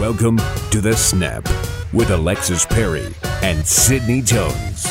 Welcome to The Snap with Alexis Perry and Sydney Jones.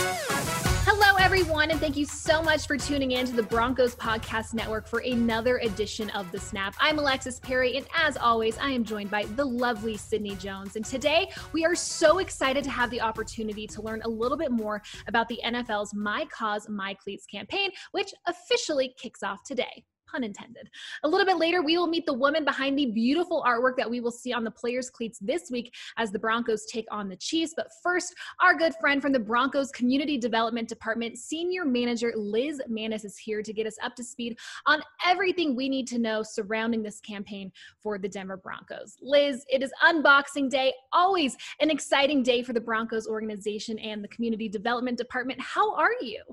Hello, everyone, and thank you so much for tuning in to the Broncos Podcast Network for another edition of The Snap. I'm Alexis Perry, and as always, I am joined by the lovely Sydney Jones. And today, we are so excited to have the opportunity to learn a little bit more about the NFL's My Cause, My Cleats campaign, which officially kicks off today pun intended. A little bit later, we will meet the woman behind the beautiful artwork that we will see on the players' cleats this week as the Broncos take on the Chiefs. But first, our good friend from the Broncos Community Development Department, Senior Manager Liz Mannis, is here to get us up to speed on everything we need to know surrounding this campaign for the Denver Broncos. Liz, it is unboxing day, always an exciting day for the Broncos organization and the Community Development Department. How are you?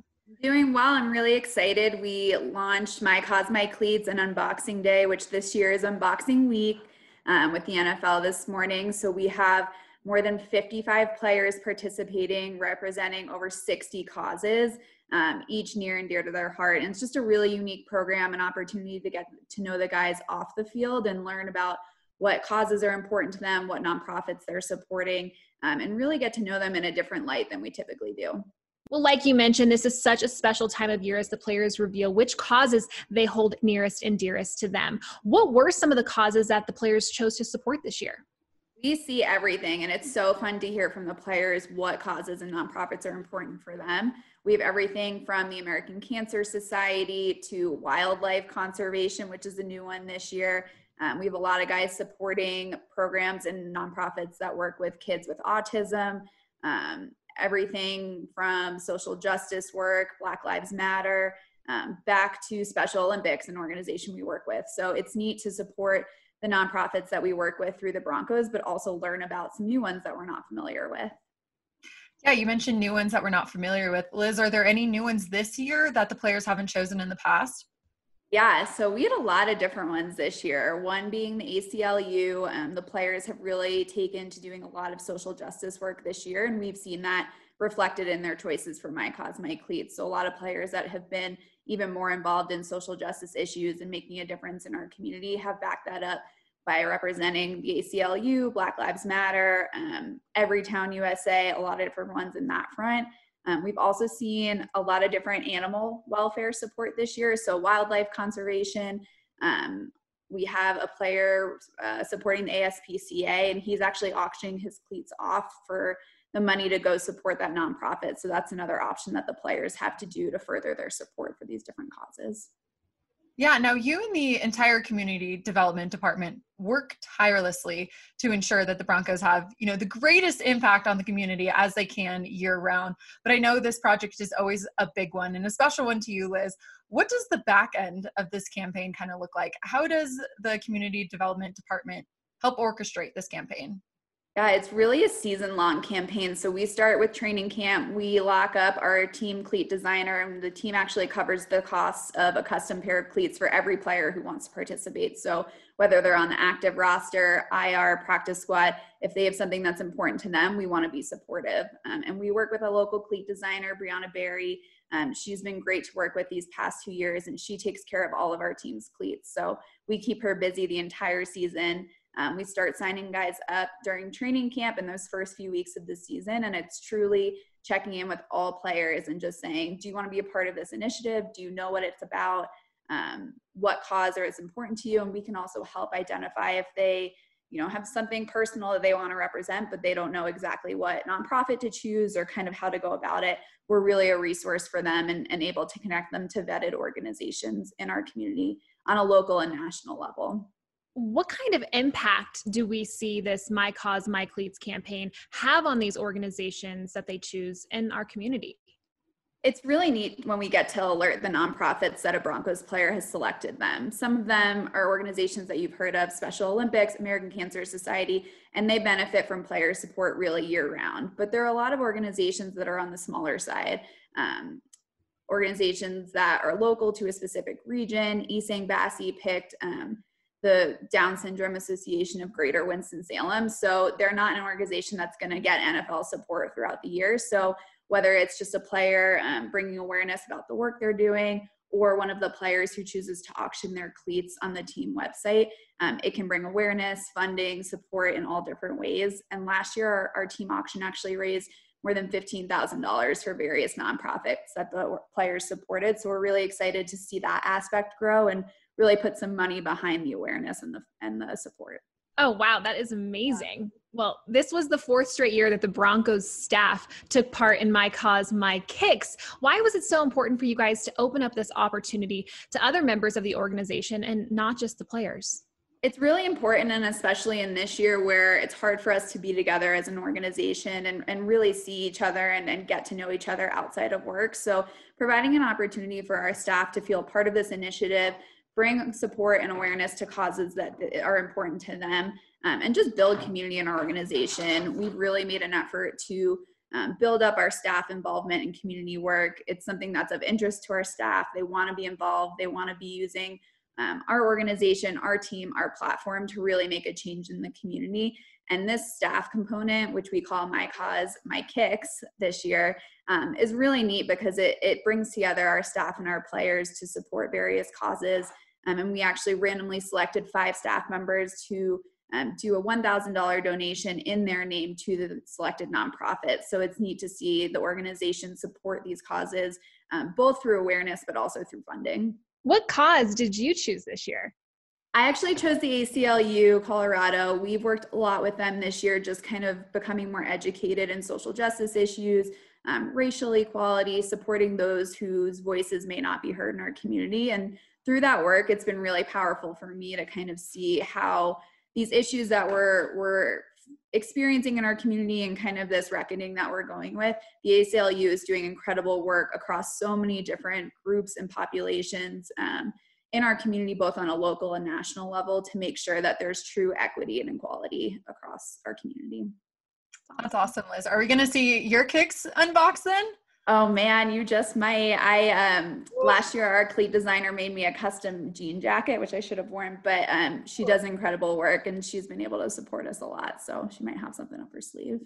Doing well. I'm really excited. We launched My My Cleats and Unboxing Day, which this year is Unboxing Week um, with the NFL this morning. So we have more than 55 players participating, representing over 60 causes, um, each near and dear to their heart. And it's just a really unique program, and opportunity to get to know the guys off the field and learn about what causes are important to them, what nonprofits they're supporting, um, and really get to know them in a different light than we typically do. Well, like you mentioned, this is such a special time of year as the players reveal which causes they hold nearest and dearest to them. What were some of the causes that the players chose to support this year? We see everything, and it's so fun to hear from the players what causes and nonprofits are important for them. We have everything from the American Cancer Society to wildlife conservation, which is a new one this year. Um, we have a lot of guys supporting programs and nonprofits that work with kids with autism. Um, everything from social justice work, Black Lives Matter, um, back to Special Olympics, an organization we work with. So it's neat to support the nonprofits that we work with through the Broncos, but also learn about some new ones that we're not familiar with. Yeah, you mentioned new ones that we're not familiar with. Liz, are there any new ones this year that the players haven't chosen in the past? Yeah, so we had a lot of different ones this year. One being the ACLU. Um, the players have really taken to doing a lot of social justice work this year, and we've seen that reflected in their choices for My Cause, My Cleats. So a lot of players that have been even more involved in social justice issues and making a difference in our community have backed that up by representing the ACLU, Black Lives Matter, um, Everytown USA, a lot of different ones in that front. Um, we've also seen a lot of different animal welfare support this year, so wildlife conservation. Um, we have a player uh, supporting the ASPCA, and he's actually auctioning his cleats off for the money to go support that nonprofit. So that's another option that the players have to do to further their support for these different causes. Yeah, now you and the entire community development department work tirelessly to ensure that the Broncos have, you know, the greatest impact on the community as they can year round. But I know this project is always a big one and a special one to you, Liz. What does the back end of this campaign kind of look like? How does the community development department help orchestrate this campaign? Yeah, it's really a season long campaign. So we start with training camp. We lock up our team cleat designer, and the team actually covers the costs of a custom pair of cleats for every player who wants to participate. So whether they're on the active roster, IR, practice squad, if they have something that's important to them, we want to be supportive. Um, and we work with a local cleat designer, Breanna Berry. Um, she's been great to work with these past two years, and she takes care of all of our team's cleats. So we keep her busy the entire season. Um, we start signing guys up during training camp in those first few weeks of the season, and it's truly checking in with all players and just saying, Do you want to be a part of this initiative? Do you know what it's about? Um, what cause or is important to you? And we can also help identify if they you know have something personal that they want to represent but they don't know exactly what nonprofit to choose or kind of how to go about it we're really a resource for them and, and able to connect them to vetted organizations in our community on a local and national level what kind of impact do we see this My Cause, My Cleats campaign have on these organizations that they choose in our community? It's really neat when we get to alert the nonprofits that a Broncos player has selected them. Some of them are organizations that you've heard of Special Olympics, American Cancer Society, and they benefit from player support really year round. But there are a lot of organizations that are on the smaller side. Um, organizations that are local to a specific region. Essang Bassey picked um, the Down Syndrome Association of Greater Winston-Salem. So they're not an organization that's going to get NFL support throughout the year. So whether it's just a player um, bringing awareness about the work they're doing or one of the players who chooses to auction their cleats on the team website. Um, it can bring awareness, funding, support in all different ways. And last year, our, our team auction actually raised more than $15,000 for various nonprofits that the players supported. So we're really excited to see that aspect grow and really put some money behind the awareness and the and the support. Oh, wow. That is amazing. Well, this was the fourth straight year that the Broncos staff took part in My Cause, My Kicks. Why was it so important for you guys to open up this opportunity to other members of the organization and not just the players? It's really important, and especially in this year where it's hard for us to be together as an organization and, and really see each other and, and get to know each other outside of work. So, providing an opportunity for our staff to feel part of this initiative bring support and awareness to causes that are important to them um, and just build community in our organization. We've really made an effort to um, build up our staff involvement in community work. It's something that's of interest to our staff. They want to be involved, they want to be using um, our organization, our team, our platform to really make a change in the community. And this staff component, which we call My Cause, My Kicks this year, um, is really neat because it, it brings together our staff and our players to support various causes um, and we actually randomly selected five staff members to um, do a $1,000 donation in their name to the selected nonprofit. So it's neat to see the organization support these causes, um, both through awareness but also through funding. What cause did you choose this year? I actually chose the ACLU Colorado. We've worked a lot with them this year, just kind of becoming more educated in social justice issues, um, racial equality, supporting those whose voices may not be heard in our community. And through that work, it's been really powerful for me to kind of see how these issues that we're we're experiencing in our community and kind of this reckoning that we're going with, the ACLU is doing incredible work across so many different groups and populations um, in our community, both on a local and national level, to make sure that there's true equity and equality across our community. That's awesome, Liz. Are we going to see your kicks unboxed then? Oh man, you just might. I um last year our cleat designer made me a custom jean jacket, which I should have worn, but um she does incredible work and she's been able to support us a lot. So she might have something up her sleeve.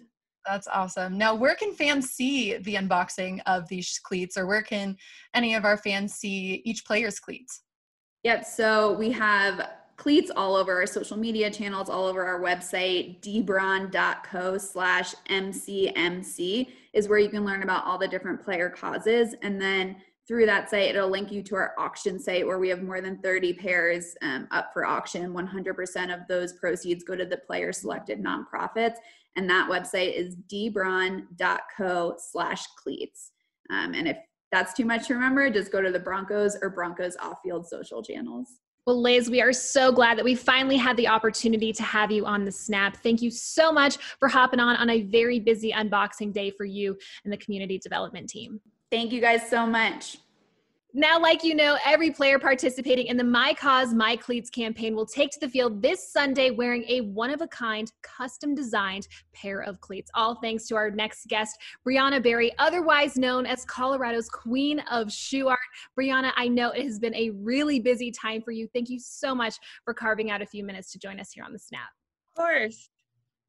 That's awesome. Now, where can fans see the unboxing of these cleats, or where can any of our fans see each player's cleats? Yep. So we have cleats all over our social media channels, all over our website, dbron.co slash MCMC is where you can learn about all the different player causes. And then through that site, it'll link you to our auction site where we have more than 30 pairs um, up for auction. 100% of those proceeds go to the player selected nonprofits. And that website is dbron.co slash cleats. Um, and if that's too much to remember, just go to the Broncos or Broncos off field social channels. Well, Liz, we are so glad that we finally had the opportunity to have you on the snap. Thank you so much for hopping on on a very busy unboxing day for you and the community development team. Thank you guys so much. Now, like you know, every player participating in the My Cause, My Cleats campaign will take to the field this Sunday wearing a one of a kind, custom designed pair of cleats. All thanks to our next guest, Breanna Berry, otherwise known as Colorado's Queen of Shoe Art. Breanna, I know it has been a really busy time for you. Thank you so much for carving out a few minutes to join us here on the Snap. Of course.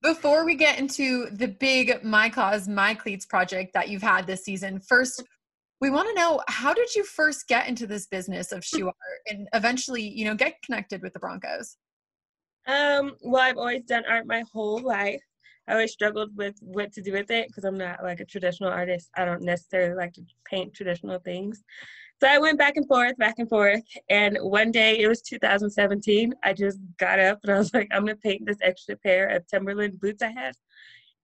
Before we get into the big My Cause, My Cleats project that you've had this season, first, we want to know how did you first get into this business of shoe art and eventually you know get connected with the broncos? Um well i've always done art my whole life. I always struggled with what to do with it because i'm not like a traditional artist. I don't necessarily like to paint traditional things. So i went back and forth back and forth and one day it was 2017 i just got up and i was like i'm gonna paint this extra pair of timberland boots i had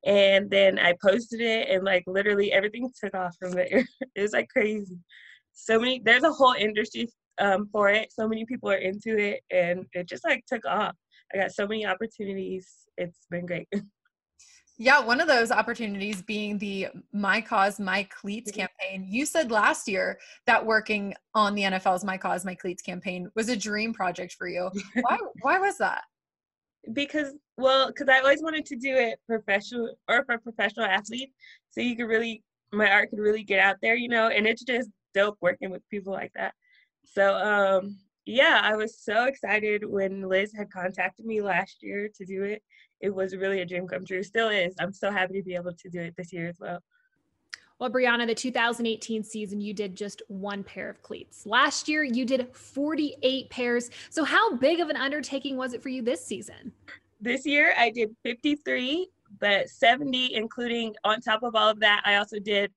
and then I posted it and like literally everything took off from there. it was like crazy. So many there's a whole industry um, for it. So many people are into it and it just like took off. I got so many opportunities. It's been great. Yeah, one of those opportunities being the My Cause, My Cleats mm-hmm. campaign. You said last year that working on the NFL's My Cause, My Cleats campaign was a dream project for you. why why was that? Because well because i always wanted to do it professional or for professional athletes so you could really my art could really get out there you know and it's just dope working with people like that. So um yeah i was so excited when liz had contacted me last year to do it. It was really a dream come true. Still is. I'm so happy to be able to do it this year as well Well, Breanna, the 2018 season, you did just one pair of cleats. Last year, you did 48 pairs. So, how big of an undertaking was it for you this season? This year, I did 53, but 70, including on top of all of that, I also did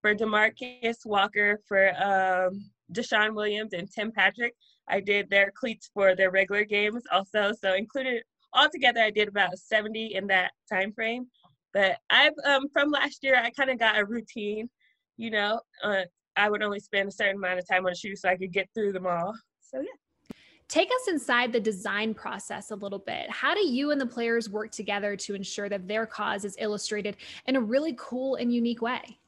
for Demarcus Walker, for um, DeShawn Williams, and Tim Patrick. I did their cleats for their regular games also. So, included altogether, I did about 70 in that time frame. But I've um, from last year, I kind of got a routine. You know, uh, I would only spend a certain amount of time on a shoe so I could get through them all. So yeah. Take us inside the design process a little bit. How do you and the players work together to ensure that their cause is illustrated in a really cool and unique way?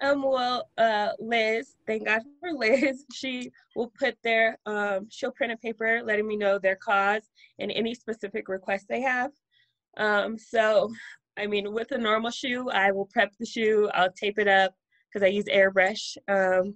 Um, well, uh, Liz, thank God for Liz. She will put their, um, she'll print a paper letting me know their cause and any specific requests they have. Um, so I mean, with a normal shoe, I will prep the shoe, I'll tape it up because I use airbrush. Um,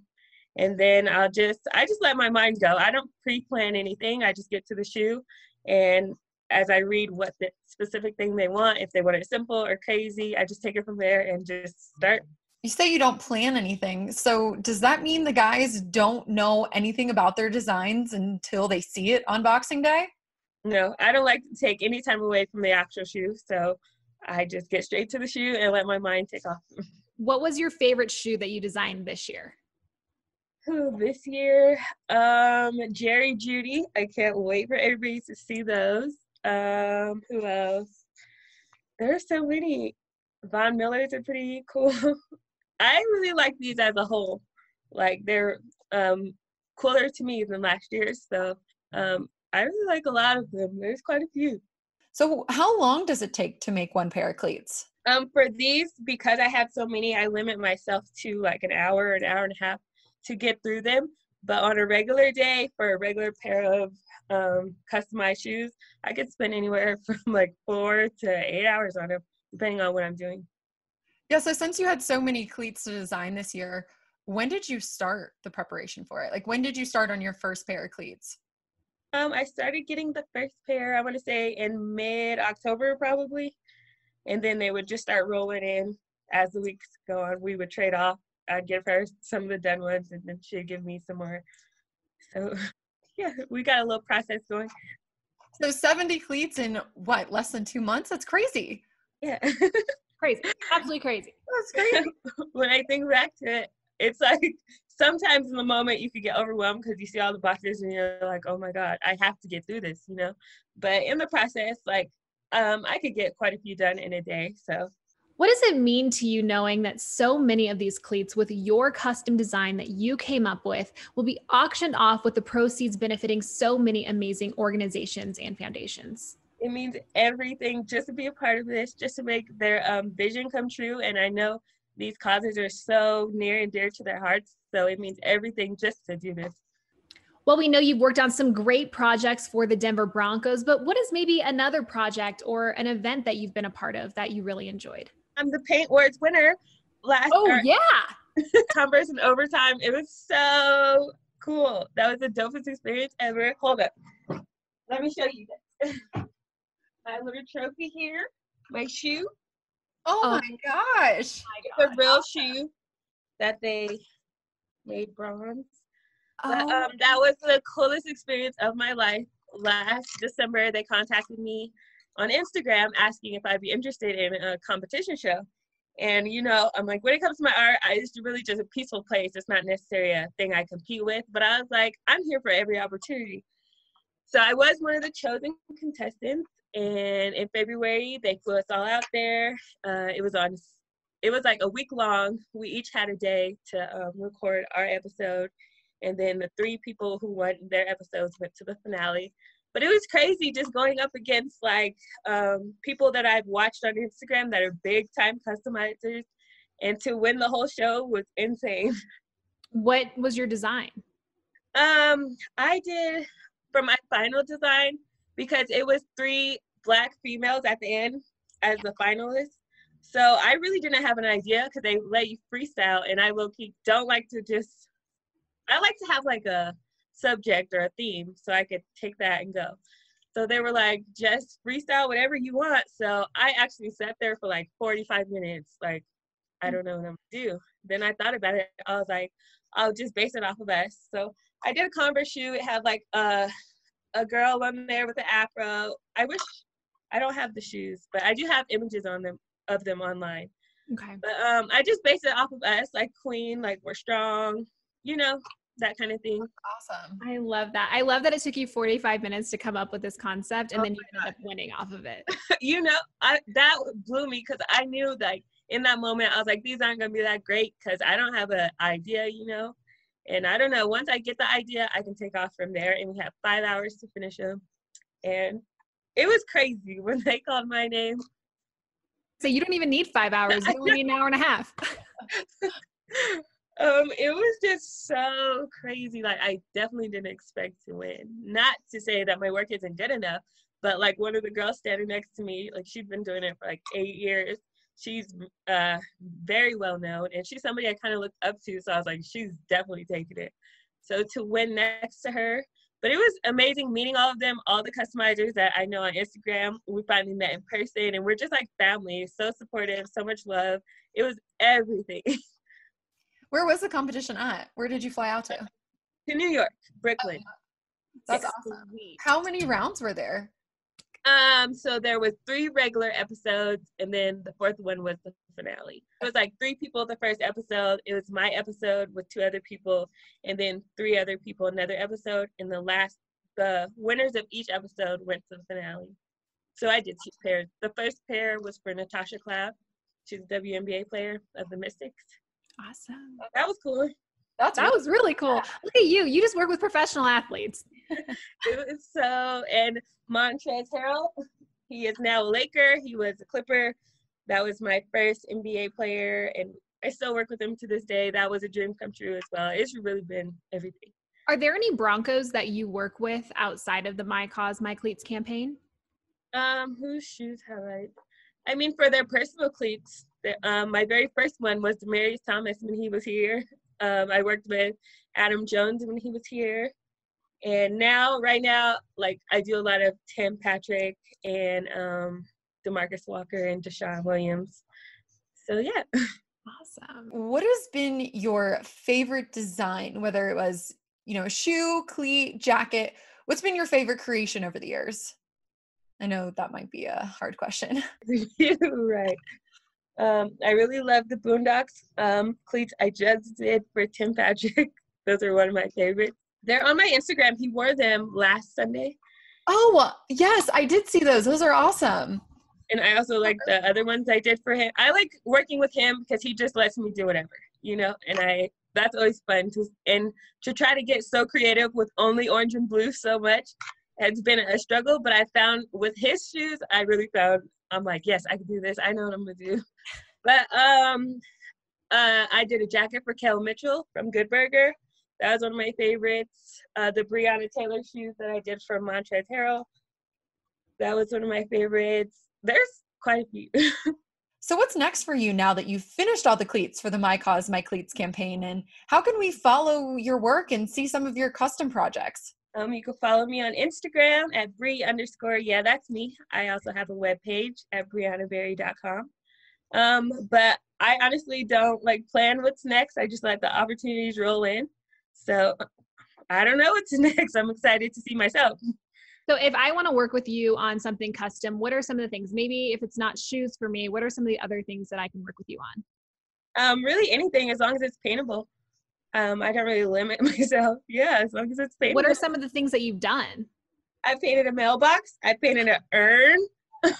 and then I'll just, I just let my mind go. I don't pre plan anything, I just get to the shoe. And as I read what the specific thing they want, if they want it simple or crazy, I just take it from there and just start. You say you don't plan anything. So does that mean the guys don't know anything about their designs until they see it on Boxing Day? No, I don't like to take any time away from the actual shoe. So I just get straight to the shoe and let my mind take off. What was your favorite shoe that you designed this year? Ooh, this year, um, Jerry Jeudy. I can't wait for everybody to see those. Um, who else? There are so many. Von Millers are pretty cool. I really like these as a whole. Like they're um, cooler to me than last year's. So um, I really like a lot of them. There's quite a few. So, how long does it take to make one pair of cleats? Um, for these, because I have so many, I limit myself to like an hour, an hour and a half to get through them. But on a regular day, for a regular pair of um, customized shoes, I could spend anywhere from like four to eight hours on them, depending on what I'm doing. Yeah. So, since you had so many cleats to design this year, when did you start the preparation for it? Like, when did you start on your first pair of cleats? Um, I started getting the first pair, I want to say in mid October probably. And then they would just start rolling in as the weeks go on. We would trade off. I'd give her some of the done ones and then she'd give me some more. So yeah, we got a little process going. So 70 cleats in what, less than two months? That's crazy. Yeah. crazy. Absolutely crazy. That's crazy. when I think back to it, it's like sometimes in the moment you could get overwhelmed because you see all the boxes and you're like, oh my God, I have to get through this, you know? But in the process, like, um, I could get quite a few done in a day. So, what does it mean to you knowing that so many of these cleats with your custom design that you came up with will be auctioned off with the proceeds benefiting so many amazing organizations and foundations? It means everything just to be a part of this, just to make their um, vision come true. And I know these causes are so near and dear to their hearts. So it means everything just to do this. Well, we know you've worked on some great projects for the Denver Broncos, but what is maybe another project or an event that you've been a part of that you really enjoyed? I'm the Paint Wars winner last Oh, or, yeah. Converse in overtime. It was so cool. That was the dopest experience ever. Hold up. Let me show you this. my little trophy here, my shoe. Oh, oh my gosh. It's a real shoe that they made bronze. Oh. But, um, that was the coolest experience of my life. Last December, they contacted me on Instagram asking if I'd be interested in a competition show. And you know, I'm like, when it comes to my art, I, it's really just a peaceful place. It's not necessarily a thing I compete with, but I was like, I'm here for every opportunity. So I was one of the chosen contestants, and in February they flew us all out there. Uh, it was on, it was like a week long. We each had a day to um, record our episode, and then the three people who won their episodes went to the finale. But it was crazy just going up against like um, people that I've watched on Instagram that are big time customizers, and to win the whole show was insane. What was your design? Um, I did for my final design because it was three black females at the end as the finalists. So I really didn't have an idea because they let you freestyle, and I low key don't like to just. I like to have like a subject or a theme so I could take that and go. So they were like, just freestyle whatever you want. So I actually sat there for like 45 minutes. Like I don't know what I'm gonna do. Then I thought about it. I was like, I'll just base it off of us. So I did a Converse shoe. It had like a a girl on there with an afro. I wish I don't have the shoes, but I do have images on them of them online. Okay. But um, I just based it off of us, like Queen, like we're strong, you know, that kind of thing. Awesome. I love that. I love that it took you 45 minutes to come up with this concept and Oh then you my ended up winning off of it. you know, I that blew me because I knew like in that moment I was like, these aren't gonna be that great because I don't have an idea, you know. And I don't know. Once I get the idea, I can take off from there. And we have five hours to finish them. And it was crazy when they called my name. So you don't even need five hours. You only need an hour and a half. um, it was just so crazy. Like I definitely didn't expect to win. Not to say that my work isn't good enough, but like one of the girls standing next to me, like she'd been doing it for like eight years. She's uh very well known and she's somebody I kind of looked up to. So I was like, she's definitely taking it. So to win next to her, but it was amazing meeting all of them, all the customizers that I know on Instagram. We finally met in person and we're just like family, so supportive, so much love. It was everything. Where was the competition at? Where did you fly out to? to New York, Brooklyn. That's Yes. awesome. How many rounds were there? Um, so there was three regular episodes, and then the fourth one was the finale. It was like three people the first episode. It was my episode with two other people, and then three other people another episode. And the last, the winners of each episode went to the finale. So I did two pairs. The first pair was for Natasha Cloud. She's a WNBA player of the Mystics. Awesome. That was cool. That's That was really cool. Look at you. You just work with professional athletes. It was so and Montrezl Harrell, he is now a Laker. He was a Clipper. That was my first NBA player, and I still work with him to this day. That was a dream come true as well. It's really been everything. Are there any Broncos that you work with outside of the My Cause, My Cleats campaign? Um, whose shoes have I? I mean, for their personal cleats, um, my very first one was Demaryius Thomas when he was here. Um, I worked with Adam Jones when he was here, and now, right now, like I do a lot of Tim Patrick and um, Demarcus Walker and DeShawn Williams. So yeah, Awesome. What has been your favorite design, whether it was, you know, a shoe, cleat, jacket? What's been your favorite creation over the years? I know that might be a hard question. right. Um, I really love the Boondocks um, cleats I just did for Tim Patrick. Those are one of my favorites. They're on my Instagram. He wore them last Sunday. Oh, yes, I did see those. Those are awesome. And I also like the other ones I did for him. I like working with him because he just lets me do whatever, you know. And I that's always fun to and to try to get so creative with only orange and blue so much has been a struggle. But I found with his shoes, I really found I'm like, yes, I can do this. I know what I'm gonna do. But um, uh, I did a jacket for Kel Mitchell from Good Burger. That was one of my favorites. Uh, the Breonna Taylor shoes that I did for Montrezl Harrell. That was one of my favorites. There's quite a few. So, what's next for you now that you've finished all the cleats for the My Cause, My Cleats campaign? And how can we follow your work and see some of your custom projects? Um, you can follow me on Instagram at Bree underscore yeah, that's me. I also have a web page at BreannaBerry.com. Um, but I honestly don't like plan what's next. I just let the opportunities roll in. So I don't know what's next. I'm excited to see myself. So if I want to work with you on something custom, what are some of the things? Maybe if it's not shoes for me, what are some of the other things that I can work with you on? Um, really anything as long as it's paintable. Um, I don't really limit myself. Yeah, as long as it's paintable. What are some of the things that you've done? I painted a mailbox. I painted an urn. Oh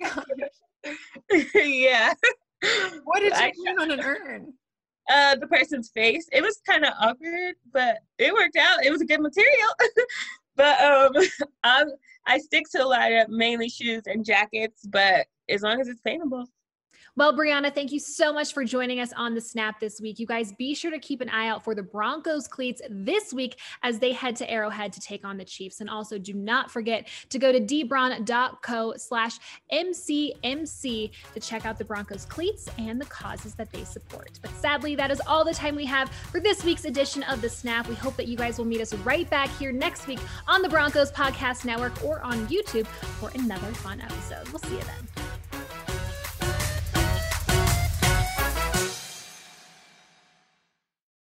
my gosh. yeah. What did you paint on an urn? uh the person's face. It was kind of awkward, but it worked out. It was a good material. but um I'm, I stick to a lot of mainly shoes and jackets, but as long as it's paintable. Well, Breanna, thank you so much for joining us on the Snap this week. You guys be sure to keep an eye out for the Broncos cleats this week as they head to Arrowhead to take on the Chiefs. And also do not forget to go to dbron.co slash MCMC to check out the Broncos cleats and the causes that they support. But sadly, that is all the time we have for this week's edition of the Snap. We hope that you guys will meet us right back here next week on the Broncos Podcast Network or on YouTube for another fun episode. We'll see you then.